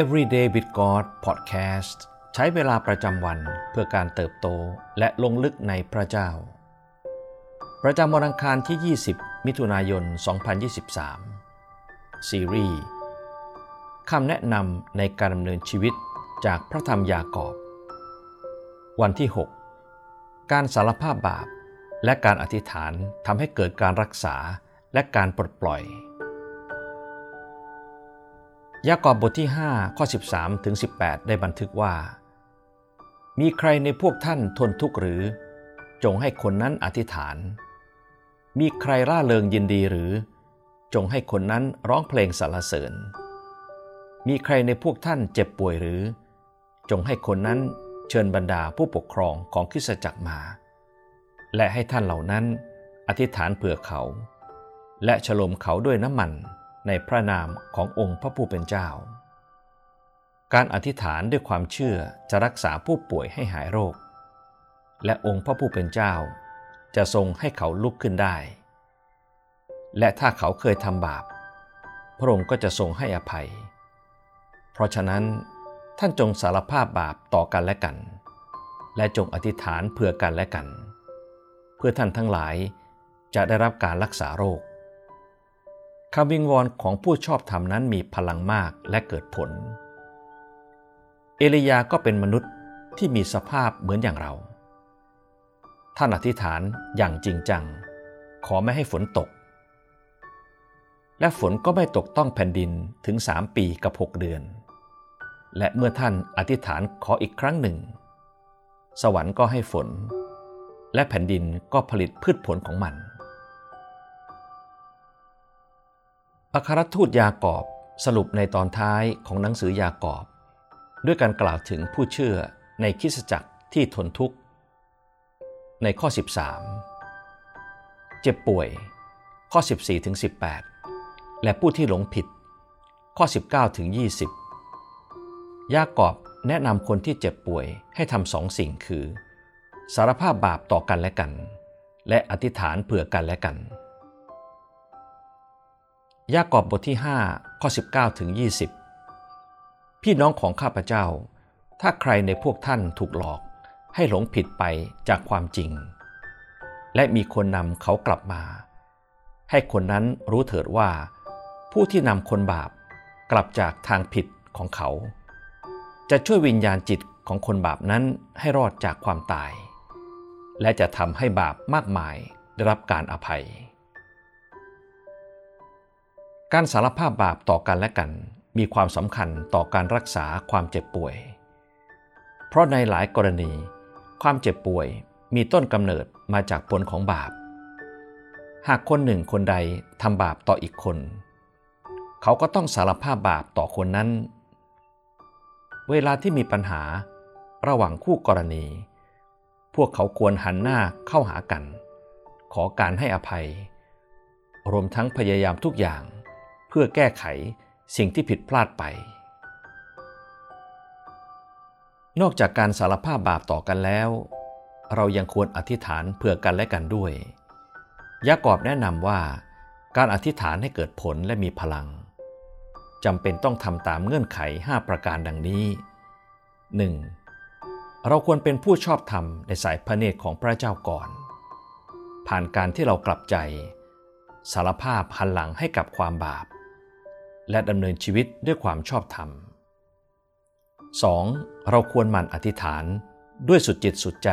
Everyday with God Podcast ใช้เวลาประจำวันเพื่อการเติบโตและลงลึกในพระเจ้า ประจำวันอังคารที่ 20 มิถุนายน 2023 ซีรีส์คำแนะนำในการดำเนินชีวิตจากพระธรรมยากอบ วันที่ 6 การสารภาพบาป และการอธิษฐานทำให้เกิดการรักษาและการปลดปล่อย ยากอบบทที่ 5 ข้อ 13 ถึง 18 ได้บันทึกว่า มีใครในพวกท่านทนทุกข์หรือ จงให้คนนั้นอธิษฐาน มีใครร่าเริงยินดีหรือ จงให้คนนั้นร้องเพลงสรรเสริญ มีใครในพวกท่านเจ็บป่วยหรือ จงให้คนนั้นเชิญบรรดาผู้ปกครองของคริสจักรมา และให้ท่านเหล่านั้นอธิษฐานเผื่อเขา และฉลมเขาด้วยน้ำมัน ในพระนามขององค์พระผู้เป็นเจ้า การอธิษฐานด้วยความเชื่อจะรักษาผู้ป่วยให้หายโรค และองค์พระผู้เป็นเจ้า จะทรงให้เขาลุกขึ้นได้ และถ้าเขาเคยทำบาป พระองค์ก็จะทรงให้อภัย เพราะฉะนั้นท่านจงสารภาพบาปต่อกันและกัน และจงอธิษฐานเพื่อกันและกัน เพื่อท่านทั้งหลายจะได้รับการรักษาโรค คำวิงวอนของผู้ชอบธรรมนั้นมีพลังมากและเกิดผล เอลียาก็เป็นมนุษย์ที่มีสภาพเหมือนอย่างเรา ท่านอธิษฐานอย่างจริงจัง ขอไม่ให้ฝนตก และฝนก็ไม่ตกต้องแผ่นดินถึงสามปีกับหกเดือน และเมื่อท่านอธิษฐานขออีกครั้งหนึ่ง สวรรค์ก็ให้ฝน และแผ่นดินก็ผลิตพืชผลของมัน อัครทูตยากอบสรุปในตอนท้ายของหนังสือยากอบ ด้วยการกล่าวถึงผู้เชื่อในคริสจักรที่ทนทุกข์ ในข้อ 13 เจ็บป่วย ข้อ 14ถึง18 และผู้ที่หลงผิด ข้อ 19ถึง20 ยากอบแนะนำคนที่เจ็บป่วยให้ทำสองสิ่งคือ สารภาพบาปต่อกันและกัน และอธิษฐานเผื่อกันและกัน ยากอบบทที่ 5 ข้อ 19ถึง20 พี่น้องของข้าพเจ้า ถ้าใครในพวกท่านถูกหลอกให้หลงผิดไปจากความจริง และมีคนนำเขากลับมา ให้คนนั้นรู้เถิดว่า ผู้ที่นำคนบาปกลับจากทางผิดของเขา จะช่วยวิญญาณจิตของคนบาปนั้นให้รอดจากความตาย และจะทำให้บาปมากมายได้รับการอภัย การสารภาพบาปต่อกันและกัน มีความสำคัญต่อการรักษาความเจ็บป่วย เพราะในหลายกรณี ความเจ็บป่วยมีต้นกำเนิดมาจากผลของบาป หากคนหนึ่งคนใดทำบาปต่ออีกคน เขาก็ต้องสารภาพบาปต่อคนนั้น เวลาที่มีปัญหาระหว่างคู่กรณี พวกเขาควรหันหน้าเข้าหากัน ขอการให้อภัย รวมทั้งพยายามทุกอย่าง พื่อแก้ไขสิ่งที่ผิดพลาดไป นอกจากการสารภาพบาปต่อกันแล้ว เรายังควรอธิษฐานเพื่อกันและกันด้วย ยากอบแนะนำว่า การอธิษฐานให้เกิดผลและมีพลังจำเป็นต้องทำตามเงื่อนไข 5 ประการดังนี้ 1. เราควรเป็นผู้ชอบธรรมในสายพระเนตรของพระเจ้าก่อน ผ่านการที่เรากลับใจ สารภาพหันหลังให้กับความบาป และดำเนินชีวิตด้วยความชอบธรรม 2. เราควรหมั่นอธิษฐานด้วยสุดจิตสุดใจ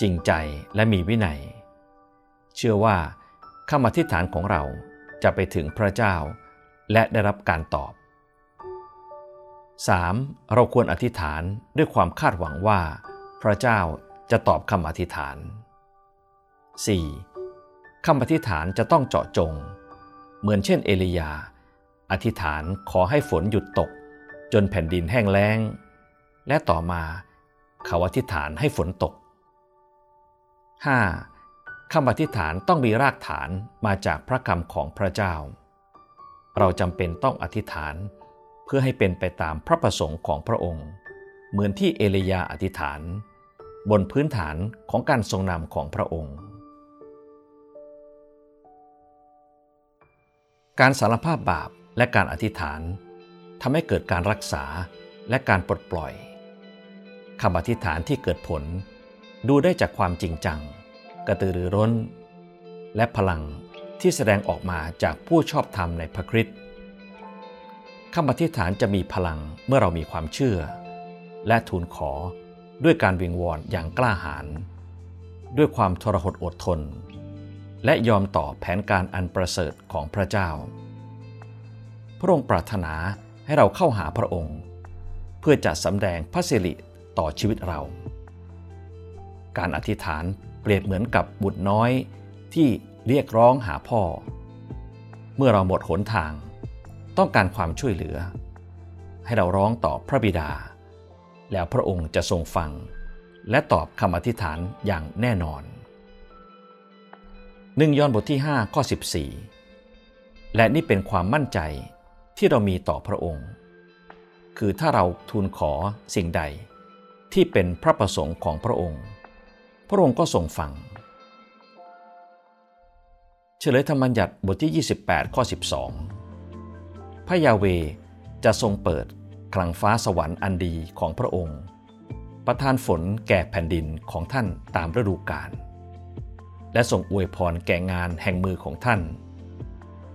จริงใจและมีวินัย เชื่อว่าคำอธิษฐานของเราจะไปถึงพระเจ้า และได้รับการตอบ 3. เราควรอธิษฐานด้วยความคาดหวังว่า พระเจ้าจะตอบคำอธิษฐาน 4. คำอธิษฐานจะต้องเจาะจง เหมือนเช่นเอลียา อธิษฐานขอให้ฝนหยุดตก จนแผ่นดินแห้งแล้ง และต่อมาเขาอธิษฐานให้ฝนตก 5. คำอธิษฐานต้องมีรากฐานมาจากพระคำของพระเจ้า เราจำเป็นต้องอธิษฐานเพื่อให้เป็นไปตามพระประสงค์ของพระองค์ เหมือนที่เอลียาอธิษฐาน บนพื้นฐานของการทรงนำของพระองค์ การสารภาพบาป และการอธิษฐานทำให้เกิดการรักษาและการปลดปล่อยคำอธิษฐานที่เกิดผล ดูได้จากความจริงจัง กระตือรือร้น และพลังที่แสดงออกมาจากผู้ชอบธรรมในพระคริสต์คำอธิษฐานจะมีพลังเมื่อเรามีความเชื่อ และทูลขอด้วยการวิงวอนอย่างกล้าหาญด้วยความทรหดอดทน และยอมต่อแผนการอันประเสริฐของพระเจ้า พระองค์ปรารถนาให้เราเข้าหาพระองค์ เพื่อจะสำแดงพระสิริต่อชีวิตเรา การอธิษฐานเปรียบเหมือนกับบุตรน้อยที่เรียกร้องหาพ่อ เมื่อเราหมดหนทาง ต้องการความช่วยเหลือ ให้เราร้องต่อพระบิดา แล้วพระองค์จะทรงฟัง และตอบคำอธิษฐานอย่างแน่นอนหนึ่งยอนบทที่ 5 ข้อ 14 และนี่เป็นความมั่นใจ ที่เรามีต่อพระองค์ คือถ้าเราทูลขอสิ่งใดที่เป็นพระประสงค์ของพระองค์ พระองค์ก็ทรงฟัง เฉลยธรรมบัญญัติบทที่ 28 ข้อ 12 พระยาเวจะทรงเปิดคลังฟ้าสวรรค์อันดีของพระองค์ ประทานฝนแก่แผ่นดินของท่านตามฤดูกาล และทรงอวยพรแก่งานแห่งมือของท่าน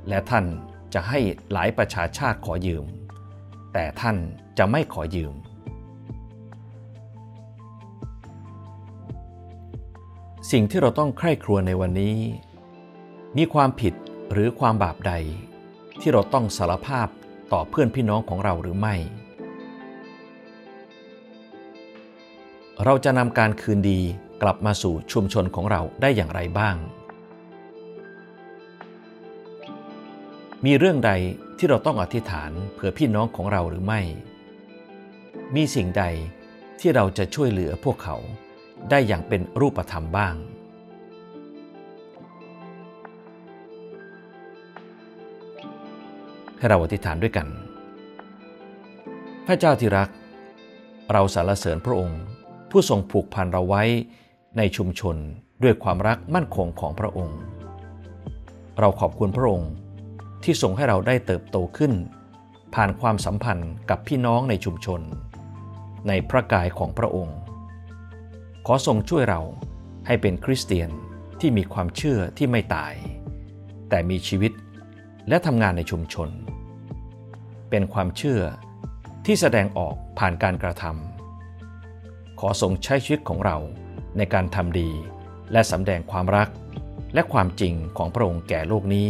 และท่าน จะให้หลายประชาชาติขอยืม แต่ท่านจะไม่ขอยืม สิ่งที่เราต้องใคร่ครวญในวันนี้ มีความผิดหรือความบาปใด ที่เราต้องสารภาพต่อเพื่อนพี่น้องของเราหรือไม่ เราจะนำการคืนดีกลับมาสู่ชุมชนของเราได้อย่างไรบ้าง มีเรื่องใดที่เราต้องอธิษฐานเผื่อพี่น้องของเราหรือไม่ มีสิ่งใดที่เราจะช่วยเหลือพวกเขาได้อย่างเป็นรูปธรรมบ้าง ให้เราอธิษฐานด้วยกัน พระเจ้าที่รัก เราสรรเสริญพระองค์ ผู้ทรงผูกพันเราไว้ในชุมชนด้วยความรักมั่นคงของพระองค์ เราขอบคุณพระองค์ ที่ทรงให้เราได้เติบโตขึ้น ผ่านความสัมพันธ์กับพี่น้องในชุมชน ในพระกายของพระองค์ ขอทรงช่วยเราให้เป็นคริสเตียนที่มีความเชื่อที่ไม่ตาย แต่มีชีวิตและทำงานในชุมชน เป็นความเชื่อที่แสดงออกผ่านการกระทำขอทรงใช้ชีวิตของเราในการทำดีและสำแดงความรักและความจริงของพระองค์แก่โลกนี้